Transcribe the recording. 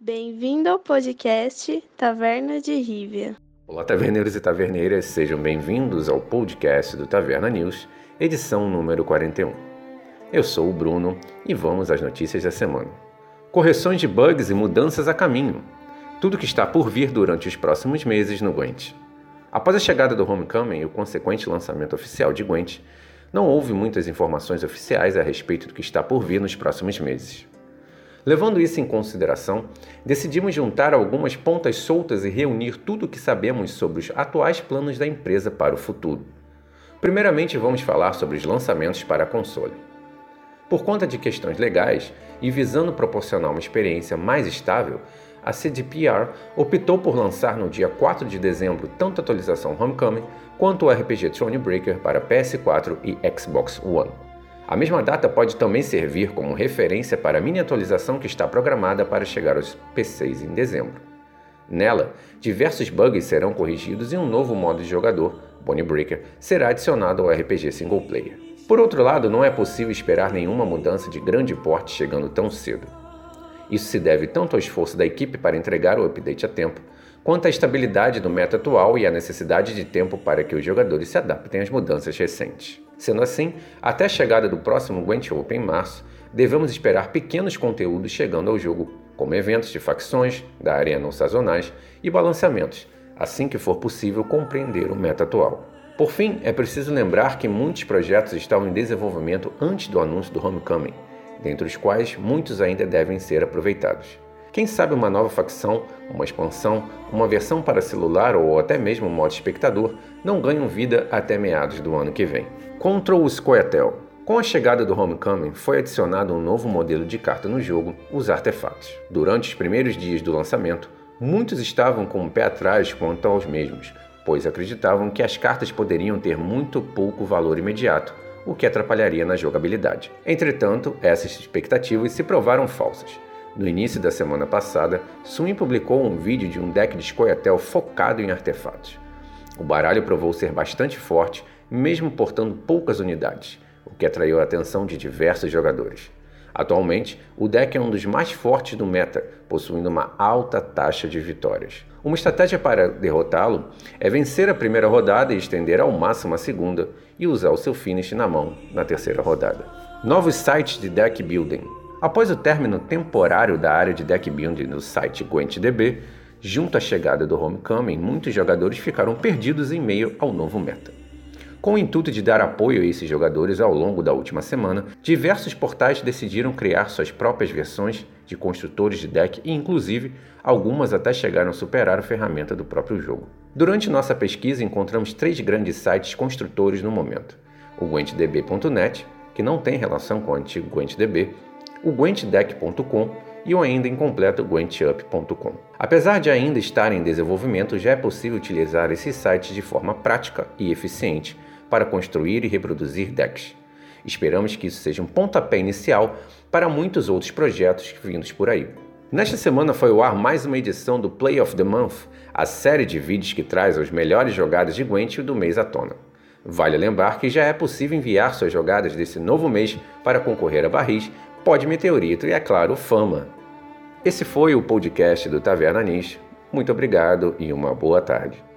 Bem-vindo ao podcast Taverna de Rívia. Olá, taverneiros e taverneiras, sejam bem-vindos ao podcast do Taverna News, edição número 41. Eu sou o Bruno e vamos às notícias da semana. Correções de bugs e mudanças a caminho. Tudo que está por vir durante os próximos meses no Gwent. Após a chegada do Homecoming e o consequente lançamento oficial de Gwent, não houve muitas informações oficiais a respeito do que está por vir nos próximos meses. Levando isso em consideração, decidimos juntar algumas pontas soltas e reunir tudo o que sabemos sobre os atuais planos da empresa para o futuro. Primeiramente, vamos falar sobre os lançamentos para a console. Por conta de questões legais e visando proporcionar uma experiência mais estável, a CDPR optou por lançar no dia 4 de dezembro tanto a atualização Homecoming quanto o RPG Thronebreaker para PS4 e Xbox One. A mesma data pode também servir como referência para a mini atualização que está programada para chegar aos PCs em dezembro. Nela, diversos bugs serão corrigidos e um novo modo de jogador, Bonebreaker, será adicionado ao RPG single player. Por outro lado, não é possível esperar nenhuma mudança de grande porte chegando tão cedo. Isso se deve tanto ao esforço da equipe para entregar o update a tempo, quanto à estabilidade do meta atual e à necessidade de tempo para que os jogadores se adaptem às mudanças recentes. Sendo assim, até a chegada do próximo Gwent Open em março, devemos esperar pequenos conteúdos chegando ao jogo, como eventos de facções, da arena ou sazonais e balanceamentos, assim que for possível compreender o meta atual. Por fim, é preciso lembrar que muitos projetos estavam em desenvolvimento antes do anúncio do Homecoming, dentre os quais muitos ainda devem ser aproveitados. Quem sabe uma nova facção, uma expansão, uma versão para celular ou até mesmo um modo espectador não ganham vida até meados do ano que vem. Control Scoia'tael. Com a chegada do Homecoming, foi adicionado um novo modelo de carta no jogo, os artefatos. Durante os primeiros dias do lançamento, muitos estavam com o pé atrás quanto aos mesmos, pois acreditavam que as cartas poderiam ter muito pouco valor imediato, o que atrapalharia na jogabilidade. Entretanto, essas expectativas se provaram falsas. No início da semana passada, Swin publicou um vídeo de um deck de Scoia'tael focado em artefatos. O baralho provou ser bastante forte, mesmo portando poucas unidades, o que atraiu a atenção de diversos jogadores. Atualmente, o deck é um dos mais fortes do meta, possuindo uma alta taxa de vitórias. Uma estratégia para derrotá-lo é vencer a primeira rodada e estender ao máximo a segunda, e usar o seu finish na mão na terceira rodada. Novos sites de deck building. Após o término temporário da área de deck building no site GwentDB, junto à chegada do Homecoming, muitos jogadores ficaram perdidos em meio ao novo meta. Com o intuito de dar apoio a esses jogadores ao longo da última semana, diversos portais decidiram criar suas próprias versões de construtores de deck e, inclusive, algumas até chegaram a superar a ferramenta do próprio jogo. Durante nossa pesquisa, encontramos três grandes sites construtores no momento: o GwentDB.net, que não tem relação com o antigo GwentDB, o GwentDeck.com e o ainda incompleto GwentUp.com. Apesar de ainda estar em desenvolvimento, já é possível utilizar esses sites de forma prática e eficiente para construir e reproduzir decks. Esperamos que isso seja um pontapé inicial para muitos outros projetos vindos por aí. Nesta semana foi ao ar mais uma edição do Play of the Month, a série de vídeos que traz as melhores jogadas de Gwent do mês à tona. Vale lembrar que já é possível enviar suas jogadas desse novo mês para concorrer a barris, pode meteorito e, é claro, fama. Esse foi o podcast do Taverna Niche. Muito obrigado e uma boa tarde.